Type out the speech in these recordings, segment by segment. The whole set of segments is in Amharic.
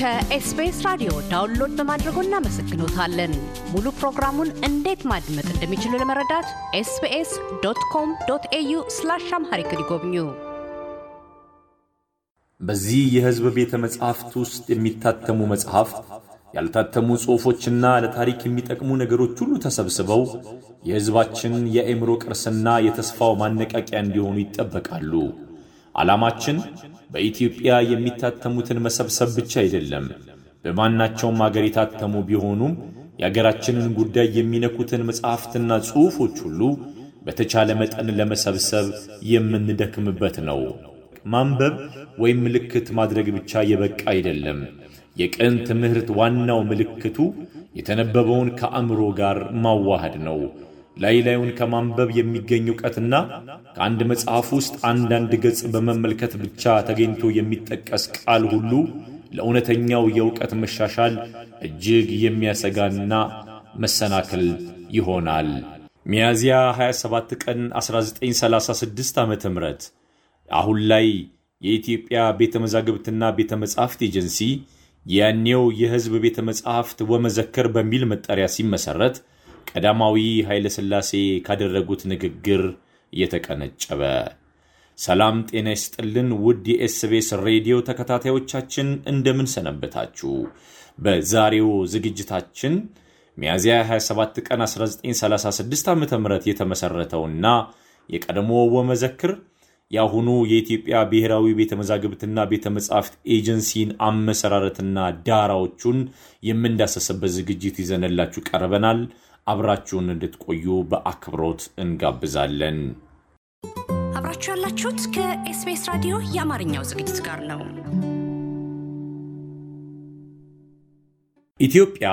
ከ SBS ራዲዮ download በማድረጎ እናመሰግኖታለን። ሙሉ ፕሮግራሙን እንዴት ማድመጥ እንደሚችሉ ለመረዳት SBS dot com dot au slash Amharic ይጎብኙ። በዚህ የሕዝብ ቤተ መጻሕፍት ውስጥ የሚታተሙ መጽሐፍት፣ ያልታተሙ ጽሑፎችና ለታሪክ የሚጠቅሙ ነገሮች ሁሉ ተሰብስበው የሕዝባችን የአእምሮ ቅርስና የተስፋው ማነቃቂያ እንዲሆኑ ይጠበቃሉ። ዓላማችን በኢትዮጵያ የሚታተሙትን መሰብሰብ ብቻ አይደለም። በማናቸውም አገር የታተሙ ቢሆኑም የአገራችንን ጉዳይ የሚነኩትን መጽሐፍትና ጽሑፎች ሁሉ በተቻለ መጠን ለመሰብሰብ የምንደክምበት ነው። ማንበብ ወይም ምልክት ማድረግ ብቻ የበቃ አይደለም። የቅን ትምህርት ዋናው ምልክቱ የተነበበውን ከአእምሮ ጋር ማዋሃድ ነው። ላይ ላዩን ከማንበብ የሚገኝ ዕውቀትና ከአንድ መጽሐፍ ውስጥ አንዳንድ ገጽ በመመልከት ብቻ ተገኝቶ የሚጠቀስ ቃል ሁሉ ለእውነተኛው የእውቀት መሻሻል እጅግ የሚያሰጋና መሰናክል ይሆናል። ሚያዝያ 27 ቀን 1936 ዓ ም አሁን ላይ የኢትዮጵያ ቤተ መዛግብትና ቤተ መጻሕፍት ኤጀንሲ ያኔው የሕዝብ ቤተ መጻሕፍት ወመዘክር በሚል መጠሪያ ሲመሠረት ቀዳማዊ ኃይለ ሥላሴ ካደረጉት ንግግር እየተቀነጨበ። ሰላም ጤና ይስጥልን ውድ የኤስቤስ ሬዲዮ ተከታታዮቻችን እንደምን ሰነበታችሁ? በዛሬው ዝግጅታችን ሚያዝያ 27 ቀን 1936 ዓ ም የተመሠረተውና የቀድሞ ወመዘክር የአሁኑ የኢትዮጵያ ብሔራዊ ቤተ መዛግብትና ቤተ መጻሕፍት ኤጀንሲን አመሰራረትና ዳራዎቹን የምንዳሰስበት ዝግጅት ይዘንላችሁ ቀርበናል። አብራችሁን እንድትቆዩ በአክብሮት እንጋብዛለን። አብራችሁ ያላችሁት ከኤስቢኤስ ራዲዮ የአማርኛው ዝግጅት ጋር ነው። ኢትዮጵያ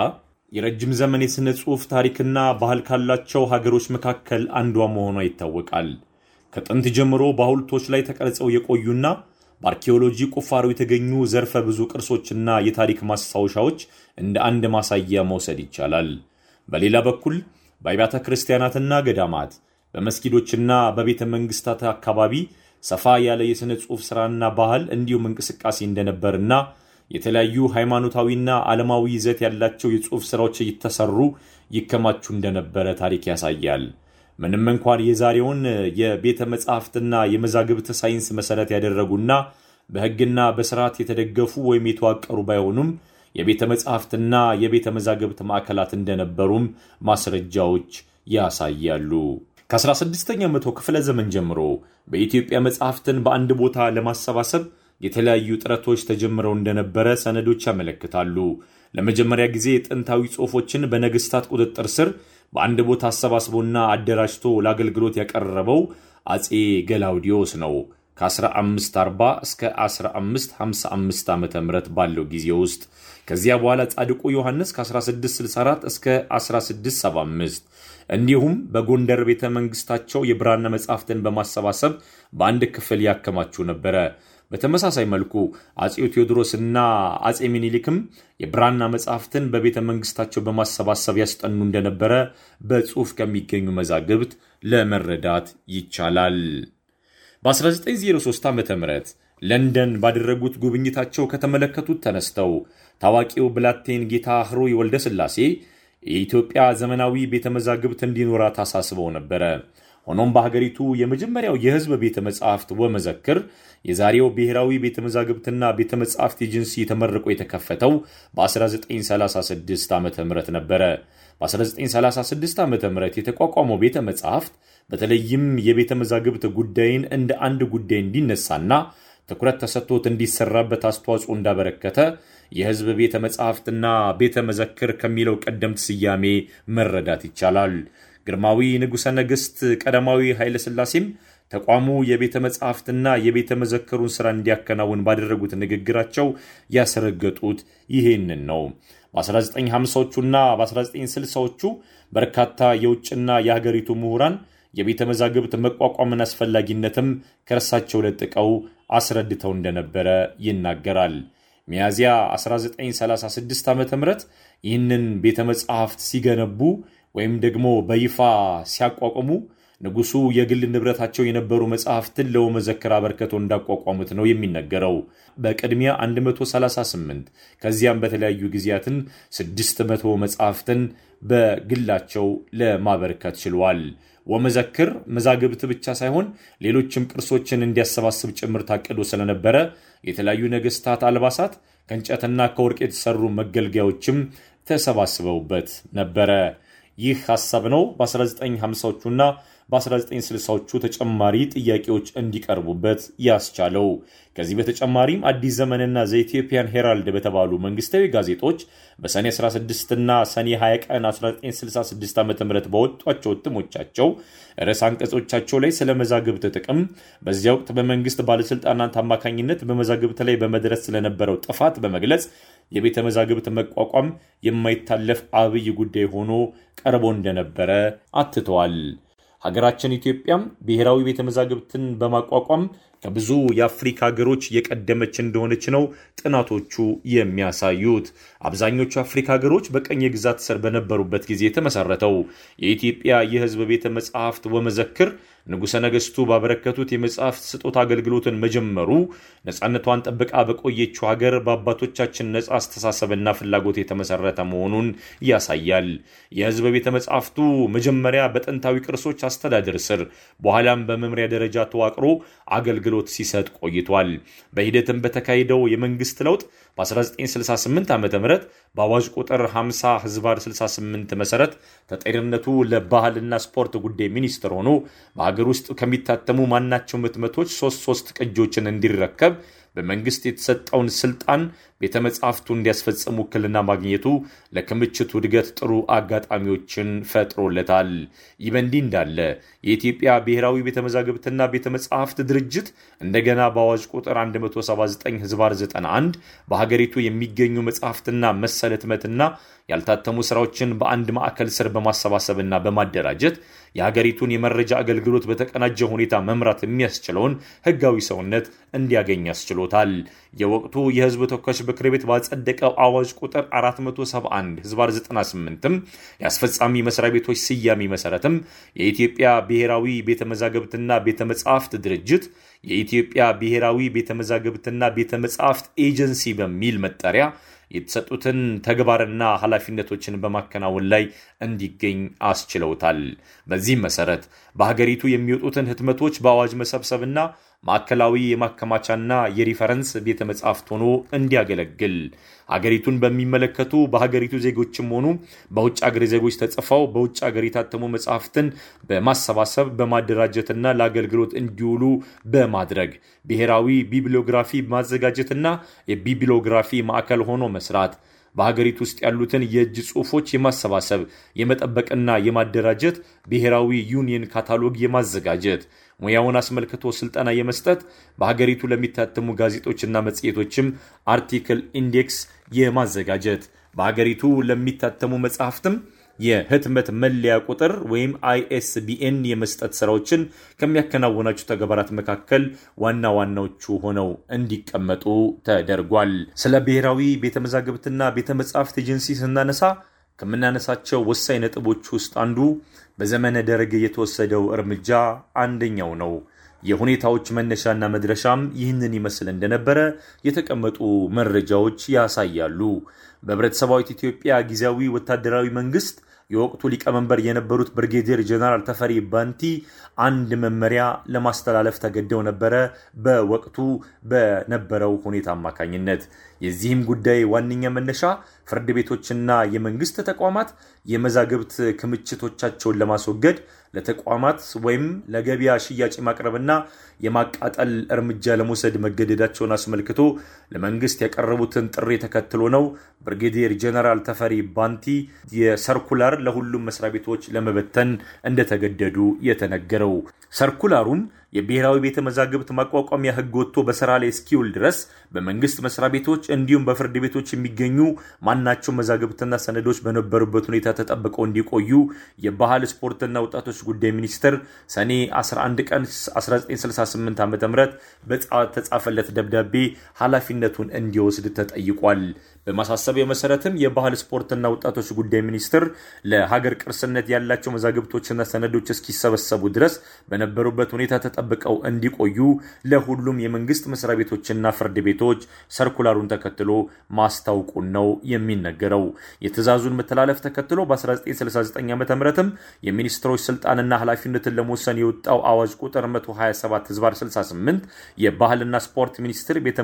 የረጅም ዘመን የሥነ ጽሑፍ ታሪክና ባህል ካላቸው ሀገሮች መካከል አንዷ መሆኗ ይታወቃል። ከጥንት ጀምሮ በሐውልቶች ላይ ተቀርጸው የቆዩና በአርኪኦሎጂ ቁፋሮ የተገኙ ዘርፈ ብዙ ቅርሶችና የታሪክ ማስታወሻዎች እንደ አንድ ማሳያ መውሰድ ይቻላል። በሌላ በኩል በአብያተ ክርስቲያናትና ገዳማት በመስጊዶችና በቤተ መንግሥታት አካባቢ ሰፋ ያለ የሥነ ጽሑፍ ሥራና ባህል እንዲሁም እንቅስቃሴ እንደነበርና የተለያዩ ሃይማኖታዊና ዓለማዊ ይዘት ያላቸው የጽሑፍ ሥራዎች እየተሰሩ ይከማቹ እንደነበረ ታሪክ ያሳያል። ምንም እንኳን የዛሬውን የቤተ መጻሕፍትና የመዛግብት ሳይንስ መሠረት ያደረጉና በሕግና በሥርዓት የተደገፉ ወይም የተዋቀሩ ባይሆኑም የቤተ መጻሕፍትና የቤተ መዛግብት ማዕከላት እንደነበሩም ማስረጃዎች ያሳያሉ። ከ16ኛው መቶ ክፍለ ዘመን ጀምሮ በኢትዮጵያ መጻሕፍትን በአንድ ቦታ ለማሰባሰብ የተለያዩ ጥረቶች ተጀምረው እንደነበረ ሰነዶች ያመለክታሉ። ለመጀመሪያ ጊዜ ጥንታዊ ጽሑፎችን በነገሥታት ቁጥጥር ስር በአንድ ቦታ አሰባስቦና አደራጅቶ ለአገልግሎት ያቀረበው አጼ ገላውዲዮስ ነው። ከ1540 እስከ 1555 ዓ ም ባለው ጊዜ ውስጥ ከዚያ በኋላ ጻድቁ ዮሐንስ ከ1664 እስከ 1675 እንዲሁም በጎንደር ቤተ መንግሥታቸው የብራና መጻሕፍትን በማሰባሰብ በአንድ ክፍል ያከማቹ ነበረ። በተመሳሳይ መልኩ አጼው ቴዎድሮስና አጼ ሚኒሊክም የብራና መጻሕፍትን በቤተ መንግሥታቸው በማሰባሰብ ያስጠኑ እንደነበረ በጽሑፍ ከሚገኙ መዛግብት ለመረዳት ይቻላል። በ1903 ዓ ም ለንደን ባደረጉት ጉብኝታቸው ከተመለከቱት ተነስተው ታዋቂው ብላቴን ጌታ ህሩይ ወልደ ሥላሴ የኢትዮጵያ ዘመናዊ ቤተ መዛግብት እንዲኖራት አሳስበው ነበረ። ሆኖም በሀገሪቱ የመጀመሪያው የሕዝብ ቤተ መጻሕፍት ወመዘክር የዛሬው ብሔራዊ ቤተ መዛግብትና ቤተ መጻሕፍት ኤጀንሲ ተመርቆ የተከፈተው በ1936 ዓ ም ነበረ። በ1936 ዓ ም የተቋቋመው ቤተ መጻሕፍት በተለይም የቤተ መዛግብት ጉዳይን እንደ አንድ ጉዳይ እንዲነሳና ትኩረት ተሰጥቶት እንዲሰራበት አስተዋጽኦ እንዳበረከተ የሕዝብ ቤተ መጻሕፍትና ቤተ መዘክር ከሚለው ቀደምት ስያሜ መረዳት ይቻላል። ግርማዊ ንጉሠ ነገሥት ቀዳማዊ ኃይለ ሥላሴም ተቋሙ የቤተ መጻሕፍትና የቤተ መዘክሩን ሥራ እንዲያከናውን ባደረጉት ንግግራቸው ያስረገጡት ይሄንን ነው። በ1950ዎቹና በ1960ዎቹ በርካታ የውጭና የሀገሪቱ ምሁራን የቤተ መዛግብት መቋቋምን አስፈላጊነትም ከእርሳቸው ለጥቀው አስረድተው እንደነበረ ይናገራል። ሚያዝያ 1936 ዓ ም ይህንን ቤተ መጻሕፍት ሲገነቡ ወይም ደግሞ በይፋ ሲያቋቁሙ ንጉሱ የግል ንብረታቸው የነበሩ መጽሐፍትን ለወመዘክር አበርክቶ እንዳቋቋሙት ነው የሚነገረው። በቅድሚያ 138 ከዚያም በተለያዩ ጊዜያትን 600 መጽሐፍትን በግላቸው ለማበርከት ችሏል። ወመዘክር መዛግብት ብቻ ሳይሆን ሌሎችም ቅርሶችን እንዲያሰባስብ ጭምር ታቅዶ ስለነበረ የተለያዩ ነገስታት አልባሳት ከእንጨትና ከወርቅ የተሰሩ መገልገያዎችም ተሰባስበውበት ነበረ። ይህ ሀሳብ ነው በ1950ዎቹና በ1960ዎቹ ተጨማሪ ጥያቄዎች እንዲቀርቡበት ያስቻለው። ከዚህ በተጨማሪም አዲስ ዘመንና ዘኢትዮጵያን ሄራልድ በተባሉ መንግስታዊ ጋዜጦች በሰኔ 16ና ሰኔ 20 ቀን 1966 ዓ ም በወጧቸው እትሞቻቸው ርዕስ አንቀጾቻቸው ላይ ስለ መዛግብት ጥቅም፣ በዚያ ወቅት በመንግስት ባለሥልጣናት አማካኝነት በመዛግብት ላይ በመድረስ ስለነበረው ጥፋት በመግለጽ የቤተ መዛግብት መቋቋም የማይታለፍ አብይ ጉዳይ ሆኖ ቀርቦ እንደነበረ አትተዋል። ሀገራችን ኢትዮጵያም ብሔራዊ ቤተ መዛግብትን በማቋቋም ከብዙ የአፍሪካ ሀገሮች የቀደመች እንደሆነች ነው ጥናቶቹ የሚያሳዩት። አብዛኞቹ የአፍሪካ ሀገሮች በቀኝ ግዛት ስር በነበሩበት ጊዜ የተመሰረተው የኢትዮጵያ የሕዝብ ቤተ መጽሐፍት ወመዘክር ንጉሠ ነገሥቱ ባበረከቱት የመጽሐፍት ስጦታ አገልግሎትን መጀመሩ ነፃነቷን ጠብቃ በቆየችው ሀገር በአባቶቻችን ነፃ አስተሳሰብና ፍላጎት የተመሰረተ መሆኑን ያሳያል። የሕዝብ ቤተ መጽሐፍቱ መጀመሪያ በጥንታዊ ቅርሶች አስተዳደር ስር በኋላም በመምሪያ ደረጃ ተዋቅሮ አገልግሎት ሲሰጥ ቆይቷል። በሂደትም በተካሄደው የመንግስት ለውጥ በ1968 ዓ ም በአዋጅ ቁጥር 50 ህዝባር 68 መሰረት ተጠሪነቱ ለባህልና ስፖርት ጉዳይ ሚኒስትር ሆኖ በሀገር ውስጥ ከሚታተሙ ማናቸውም ህትመቶች ሶስት ሶስት ቅጆችን እንዲረከብ በመንግስት የተሰጠውን ስልጣን ቤተ መጻሕፍቱ እንዲያስፈጽም ውክልና ማግኘቱ ለክምችቱ እድገት ጥሩ አጋጣሚዎችን ፈጥሮለታል። ይህ በእንዲህ እንዳለ የኢትዮጵያ ብሔራዊ ቤተ መዛግብትና ቤተ መጻሕፍት ድርጅት እንደገና በአዋጅ ቁጥር 179 ህዝባር 91 በሀገሪቱ የሚገኙ መጽሐፍትና መሰል ህትመትና ያልታተሙ ስራዎችን በአንድ ማዕከል ስር በማሰባሰብና በማደራጀት የሀገሪቱን የመረጃ አገልግሎት በተቀናጀ ሁኔታ መምራት የሚያስችለውን ህጋዊ ሰውነት እንዲያገኝ ያስችሎታል። የወቅቱ የህዝብ ተወካዮች ምክር ቤት ባጸደቀው አዋጅ ቁጥር 471 ህዝባር 98ም የአስፈጻሚ መስሪያ ቤቶች ስያሜ መሰረትም የኢትዮጵያ ብሔራዊ ቤተ መዛግብትና ቤተ መጻሕፍት ድርጅት የኢትዮጵያ ብሔራዊ ቤተ መዛግብትና ቤተ መጻሕፍት ኤጀንሲ በሚል መጠሪያ የተሰጡትን ተግባርና ኃላፊነቶችን በማከናወን ላይ እንዲገኝ አስችለውታል። በዚህም መሰረት በሀገሪቱ የሚወጡትን ህትመቶች በአዋጅ መሰብሰብና ማዕከላዊ የማከማቻና የሪፈረንስ ቤተ መጻሕፍት ሆኖ እንዲያገለግል። ሀገሪቱን በሚመለከቱ በሀገሪቱ ዜጎችም ሆኑ በውጭ ሀገር ዜጎች ተጽፈው በውጭ ሀገር የታተሙ መጽሐፍትን በማሰባሰብ በማደራጀትና ለአገልግሎት እንዲውሉ በማድረግ ብሔራዊ ቢብሊዮግራፊ ማዘጋጀትና የቢብሊዮግራፊ ማዕከል ሆኖ መስራት በሀገሪቱ ውስጥ ያሉትን የእጅ ጽሑፎች የማሰባሰብ የመጠበቅና የማደራጀት ብሔራዊ union catalog የማዘጋጀት ሙያውን አስመልክቶ ስልጠና የመስጠት በሀገሪቱ ለሚታተሙ ጋዜጦችና መጽሔቶችም article index የማዘጋጀት በሀገሪቱ ለሚታተሙ መጽሐፍትም የህትመት መለያ ቁጥር ወይም ISBN የመስጠት ስራዎችን ከሚያከናውናቸው ተግባራት መካከል ዋና ዋናዎቹ ሆነው እንዲቀመጡ ተደርጓል። ስለ ብሔራዊ ቤተ መዛግብትና ቤተ መጻሕፍት ኤጀንሲ ስናነሳ ከምናነሳቸው ወሳኝ ነጥቦች ውስጥ አንዱ በዘመነ ደርግ የተወሰደው እርምጃ አንደኛው ነው። የሁኔታዎች መነሻና መድረሻም ይህንን ይመስል እንደነበረ የተቀመጡ መረጃዎች ያሳያሉ። በህብረተሰባዊት ኢትዮጵያ ጊዜያዊ ወታደራዊ መንግስት የወቅቱ ሊቀመንበር የነበሩት ብርጌዲየር ጀነራል ተፈሪ ባንቲ አንድ መመሪያ ለማስተላለፍ ተገደው ነበረ። በወቅቱ በነበረው ሁኔታ አማካኝነት የዚህም ጉዳይ ዋነኛ መነሻ ፍርድ ቤቶችና የመንግስት ተቋማት የመዛግብት ክምችቶቻቸውን ለማስወገድ ለተቋማት ወይም ለገበያ ሽያጭ ማቅረብና የማቃጠል እርምጃ ለመውሰድ መገደዳቸውን አስመልክቶ ለመንግስት ያቀረቡትን ጥሪ ተከትሎ ነው ብርጌዲየር ጀነራል ተፈሪ ባንቲ የ circular ለሁሉም መስሪያ ቤቶች ለመበተን እንደተገደዱ የተነገረው። circular ኡም የብሔራዊ ቤተ መዛግብት ማቋቋሚያ ሕግ ወጥቶ በስራ ላይ እስኪውል ድረስ በመንግስት መስሪያ ቤቶች እንዲሁም በፍርድ ቤቶች የሚገኙ ማናቸው መዛግብትና ሰነዶች በነበሩበት ሁኔታ ተጠብቀው እንዲቆዩ የባህል ስፖርትና ወጣቶች ጉዳይ ሚኒስቴር ሰኔ 11 ቀን 1968 ዓ ም በተጻፈለት ደብዳቤ ኃላፊነቱን እንዲወስድ ተጠይቋል። በማሳሰቢያው መሰረትም የባህል ስፖርትና ወጣቶች ጉዳይ ሚኒስቴር ለሀገር ቅርስነት ያላቸው መዛግብቶችና ሰነዶች እስኪሰበሰቡ ድረስ በነበሩበት ሁኔታ ተጠብቀው እንዲቆዩ ለሁሉም የመንግስት መስሪያ ቤቶችና ፍርድ ቤቶች ሰርኩላሩን ተከትሎ ማስታወቁን ነው የሚነገረው። የትዕዛዙን መተላለፍ ተከትሎ በ1969 ዓ ም የሚኒስትሮች ስልጣንና ኃላፊነትን ለመወሰን የወጣው አዋጅ ቁጥር 127 ህዝባር 68 የባህልና ስፖርት ሚኒስቴር ቤተ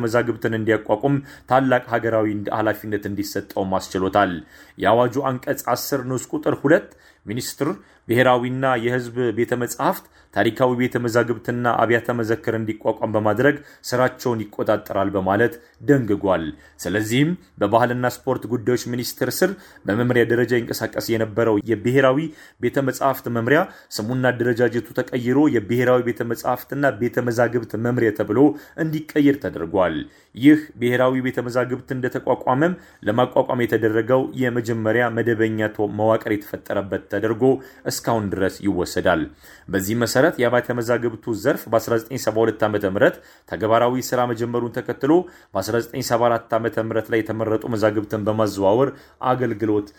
እንዲያቋቁም ታላቅ ሀገራዊ ኃላፊነት እንዲሰጠው ማስችሎታል። የአዋጁ አንቀጽ 10 ንዑስ ቁጥር 2 ሚኒስትር ብሔራዊና የህዝብ ቤተ መጻሕፍት ታሪካዊ ቤተ መዛግብትና አብያተ መዘክር እንዲቋቋም በማድረግ ስራቸውን ይቆጣጠራል በማለት ደንግጓል። ስለዚህም በባህልና ስፖርት ጉዳዮች ሚኒስቴር ስር በመምሪያ ደረጃ ይንቀሳቀስ የነበረው የብሔራዊ ቤተ መጻሕፍት መምሪያ ስሙና አደረጃጀቱ ተቀይሮ የብሔራዊ ቤተ መጻሕፍትና ቤተ መዛግብት መምሪያ ተብሎ እንዲቀይር ተደርጓል። ይህ ብሔራዊ ቤተ መዛግብት እንደተቋቋመም ለማቋቋም የተደረገው የመጀመሪያ መደበኛ መዋቅር የተፈጠረበት ተደርጎ እስካሁን ድረስ ይወሰዳል። በዚህ መሰረት የአብያተ መዛግብቱ ዘርፍ በ1972 ዓ ም ተግባራዊ ስራ መጀመሩን ተከትሎ በ1974 ዓ ም ላይ የተመረጡ መዛግብትን በማዘዋወር አገልግሎት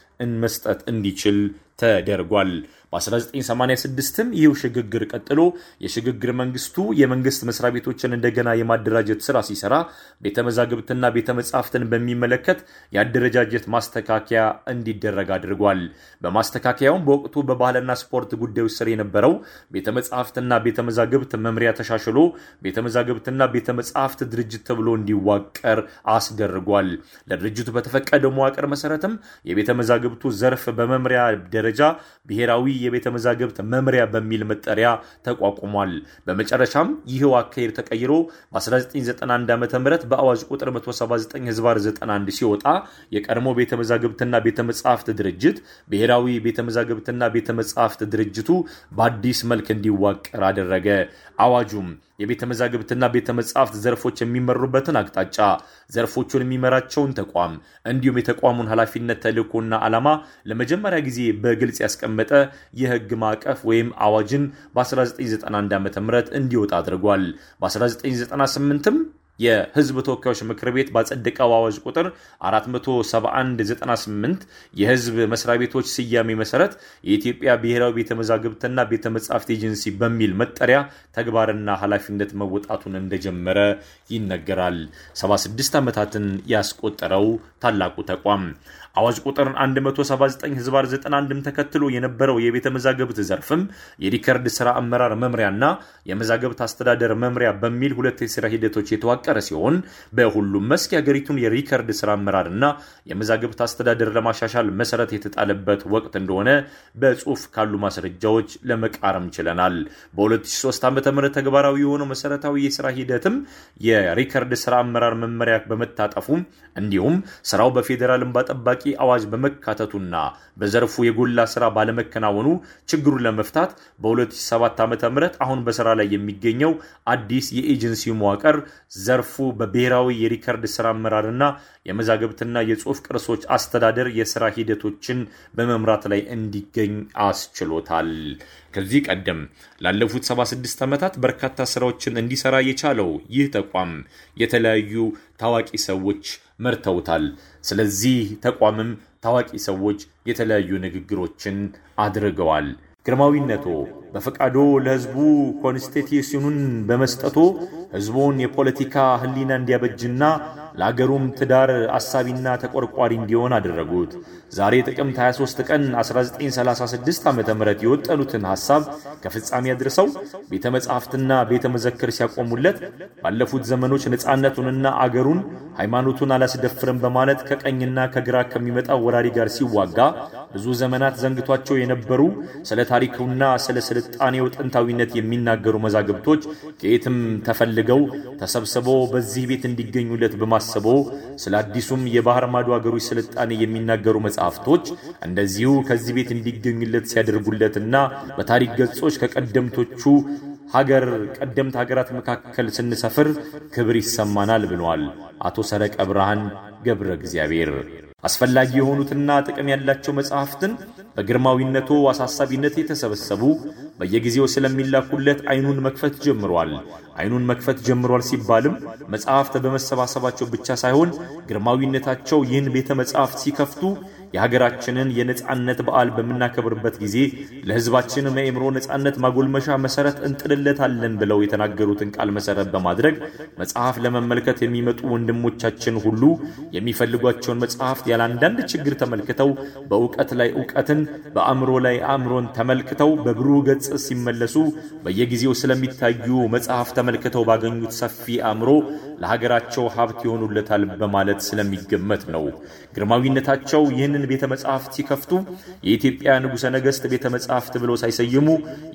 መስጠት እንዲችል ተደርጓል። በ1986ም ይህው ሽግግር ቀጥሎ የሽግግር መንግስቱ የመንግስት መስሪያ ቤቶችን እንደገና የማደራጀት ስራ ሲሰራ ቤተ መዛግብትና ቤተ መጻሕፍትን በሚመለከት የአደረጃጀት ማስተካከያ እንዲደረግ አድርጓል። በማስተካከያውም በወቅቱ በባህልና ስፖርት ጉዳዮች ስር የነበረው ቤተ መጻሕፍትና ቤተ መዛግብት መምሪያ ተሻሽሎ ቤተ መዛግብትና ቤተ መጻሕፍት ድርጅት ተብሎ እንዲዋቀር አስደርጓል። ለድርጅቱ በተፈቀደው መዋቅር መሰረትም የቤተ መዛግብቱ ዘርፍ በመምሪያ ደረጃ ብሔራዊ የቤተ መዛግብት መምሪያ በሚል መጠሪያ ተቋቁሟል። በመጨረሻም ይህው አካሄድ ተቀይሮ በ1991 ዓ ም በአዋጅ ቁጥር 179 ህዝባር 91 ሲወጣ የቀድሞ ቤተ መዛግብትና ቤተ መጻሕፍት ድርጅት ብሔራዊ ቤተ መዛግብትና ቤተ መጻሕፍት ድርጅቱ በአዲስ መልክ እንዲዋቀር አደረገ። አዋጁም የቤተ መዛግብትና ቤተ መጻሕፍት ዘርፎች የሚመሩበትን አቅጣጫ፣ ዘርፎቹን የሚመራቸውን ተቋም እንዲሁም የተቋሙን ኃላፊነት ተልእኮና ዓላማ ለመጀመሪያ ጊዜ በግልጽ ያስቀመጠ የህግ ማዕቀፍ ወይም አዋጅን በ1991 ዓ ም እንዲወጣ አድርጓል። በ1998ም የህዝብ ተወካዮች ምክር ቤት ባጸደቀው አዋጅ ቁጥር 47198 የህዝብ መስሪያ ቤቶች ስያሜ መሰረት የኢትዮጵያ ብሔራዊ ቤተ መዛግብትና ቤተ መጻሕፍት ኤጀንሲ በሚል መጠሪያ ተግባርና ኃላፊነት መወጣቱን እንደጀመረ ይነገራል። 76 ዓመታትን ያስቆጠረው ታላቁ ተቋም አዋጅ ቁጥር 179 እዝባር 91ም ተከትሎ የነበረው የቤተ መዛግብት ዘርፍም የ record ስራ አመራር መምሪያና የመዛግብት አስተዳደር መምሪያ በሚል ሁለት የስራ ሂደቶች የተዋቀረ ሲሆን በሁሉም መስክ የሀገሪቱን የ record ስራ አመራርና የመዛግብት አስተዳደር ለማሻሻል መሰረት የተጣለበት ወቅት እንደሆነ በጽሁፍ ካሉ ማስረጃዎች ለመቃረም ችለናል። በ2003 ዓ ም ተግባራዊ የሆነው መሰረታዊ የስራ ሂደትም የሪከርድ ስራ አመራር መመሪያ በመታጠፉ እንዲሁም ስራው በፌዴራል እንባ አዋጅ በመካተቱና በዘርፉ የጎላ ስራ ባለመከናወኑ ችግሩን ለመፍታት በ2007 ዓ ም አሁን በስራ ላይ የሚገኘው አዲስ የኤጀንሲው መዋቅር ዘርፉ በብሔራዊ የሪከርድ ስራ አመራርና የመዛግብትና የጽሁፍ ቅርሶች አስተዳደር የስራ ሂደቶችን በመምራት ላይ እንዲገኝ አስችሎታል። ከዚህ ቀደም ላለፉት 76 ዓመታት በርካታ ስራዎችን እንዲሰራ የቻለው ይህ ተቋም የተለያዩ ታዋቂ ሰዎች መርተውታል። ስለዚህ ተቋምም ታዋቂ ሰዎች የተለያዩ ንግግሮችን አድርገዋል። ግርማዊነቶ በፈቃዶ ለህዝቡ constitution ኡን በመስጠቶ ህዝቡን የፖለቲካ ህሊና እንዲያበጅና ለአገሩም ትዳር አሳቢና ተቆርቋሪ እንዲሆን አደረጉት። ዛሬ ጥቅምት 23 ቀን 1936 ዓ ም የወጠኑትን ሐሳብ ከፍጻሜ አድርሰው ቤተ መጻሕፍትና ቤተ መዘክር ሲያቆሙለት ባለፉት ዘመኖች ነፃነቱንና አገሩን ሃይማኖቱን አላስደፍርም በማለት ከቀኝና ከግራ ከሚመጣው ወራሪ ጋር ሲዋጋ ብዙ ዘመናት ዘንግቷቸው የነበሩ ስለ ታሪኩና ስለ ስልጣኔው ጥንታዊነት የሚናገሩ መዛግብቶች ከየትም ተፈልገው ተሰብስበው በዚህ ቤት እንዲገኙለት በማሰቦ ስለ አዲሱም የባህር ማዶ አገሮች ስልጣኔ የሚናገሩ መጽሐፍቶች እንደዚሁ ከዚህ ቤት እንዲገኙለት ሲያደርጉለትና በታሪክ ገጾች ከቀደምቶቹ ሀገር ቀደምት ሀገራት መካከል ስንሰፍር ክብር ይሰማናል ብለዋል አቶ ሰረቀ ብርሃን ገብረ እግዚአብሔር። አስፈላጊ የሆኑትና ጥቅም ያላቸው መጽሐፍትን በግርማዊነቱ አሳሳቢነት የተሰበሰቡ በየጊዜው ስለሚላኩለት አይኑን መክፈት ጀምሯል። አይኑን መክፈት ጀምሯል ሲባልም መጽሐፍት በመሰባሰባቸው ብቻ ሳይሆን ግርማዊነታቸው ይህን ቤተ መጽሐፍት ሲከፍቱ የሀገራችንን የነጻነት በዓል በምናከብርበት ጊዜ ለሕዝባችን የአእምሮ ነጻነት ማጎልመሻ መሰረት እንጥልለታለን ብለው የተናገሩትን ቃል መሰረት በማድረግ መጽሐፍ ለመመልከት የሚመጡ ወንድሞቻችን ሁሉ የሚፈልጓቸውን መጽሐፍት ያለ አንዳንድ ችግር ተመልክተው በእውቀት ላይ እውቀትን በአእምሮ ላይ አእምሮን ተመልክተው በብሩህ ገጽ ሲመለሱ በየጊዜው ስለሚታዩ መጽሐፍ ተመልክተው ባገኙት ሰፊ አእምሮ ለሀገራቸው ሀብት ይሆኑለታል በማለት ስለሚገመት ነው። ግርማዊነታቸው ይህንን ቤተ መጻሕፍት ሲከፍቱ የኢትዮጵያ ንጉሠ ነገሥት ቤተ መጻሕፍት ብለው ሳይሰይሙ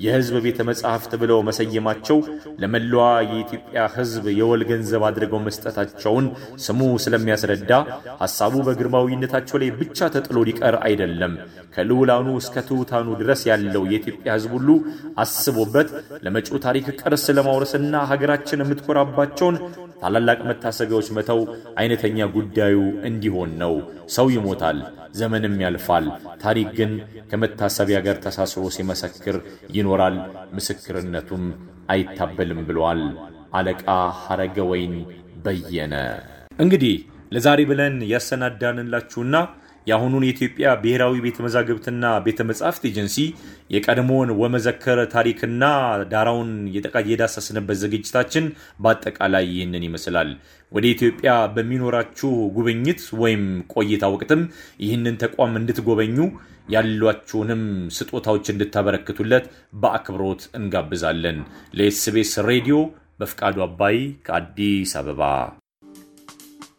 የሕዝብ ቤተ መጻሕፍት ብለው መሰየማቸው ለመላዋ የኢትዮጵያ ሕዝብ የወል ገንዘብ አድርገው መስጠታቸውን ስሙ ስለሚያስረዳ ሐሳቡ በግርማዊነታቸው ላይ ብቻ ተጥሎ ሊቀር አይደለም። ከልዑላኑ እስከ ትሑታኑ ድረስ ያለው የኢትዮጵያ ሕዝብ ሁሉ አስቦበት ለመጪው ታሪክ ቅርስ ለማውረስና ሀገራችን የምትኮራባቸውን ታላላቅ መታሰቢያዎች መተው አይነተኛ ጉዳዩ እንዲሆን ነው። ሰው ይሞታል፣ ዘመንም ያልፋል። ታሪክ ግን ከመታሰቢያ ጋር ተሳስሮ ሲመሰክር ይኖራል፣ ምስክርነቱም አይታበልም ብለዋል አለቃ ሐረገ ወይን በየነ። እንግዲህ ለዛሬ ብለን ያሰናዳንላችሁና የአሁኑን የኢትዮጵያ ብሔራዊ ቤተ መዛግብትና ቤተ መጻሕፍት ኤጀንሲ የቀድሞውን ወመዘከረ ታሪክና ዳራውን የዳሰስንበት ዝግጅታችን በአጠቃላይ ይህንን ይመስላል። ወደ ኢትዮጵያ በሚኖራችሁ ጉብኝት ወይም ቆይታ ወቅትም ይህንን ተቋም እንድትጎበኙ ያሏችሁንም ስጦታዎች እንድታበረክቱለት በአክብሮት እንጋብዛለን። ለ SBS ሬዲዮ በፍቃዱ አባይ ከአዲስ አበባ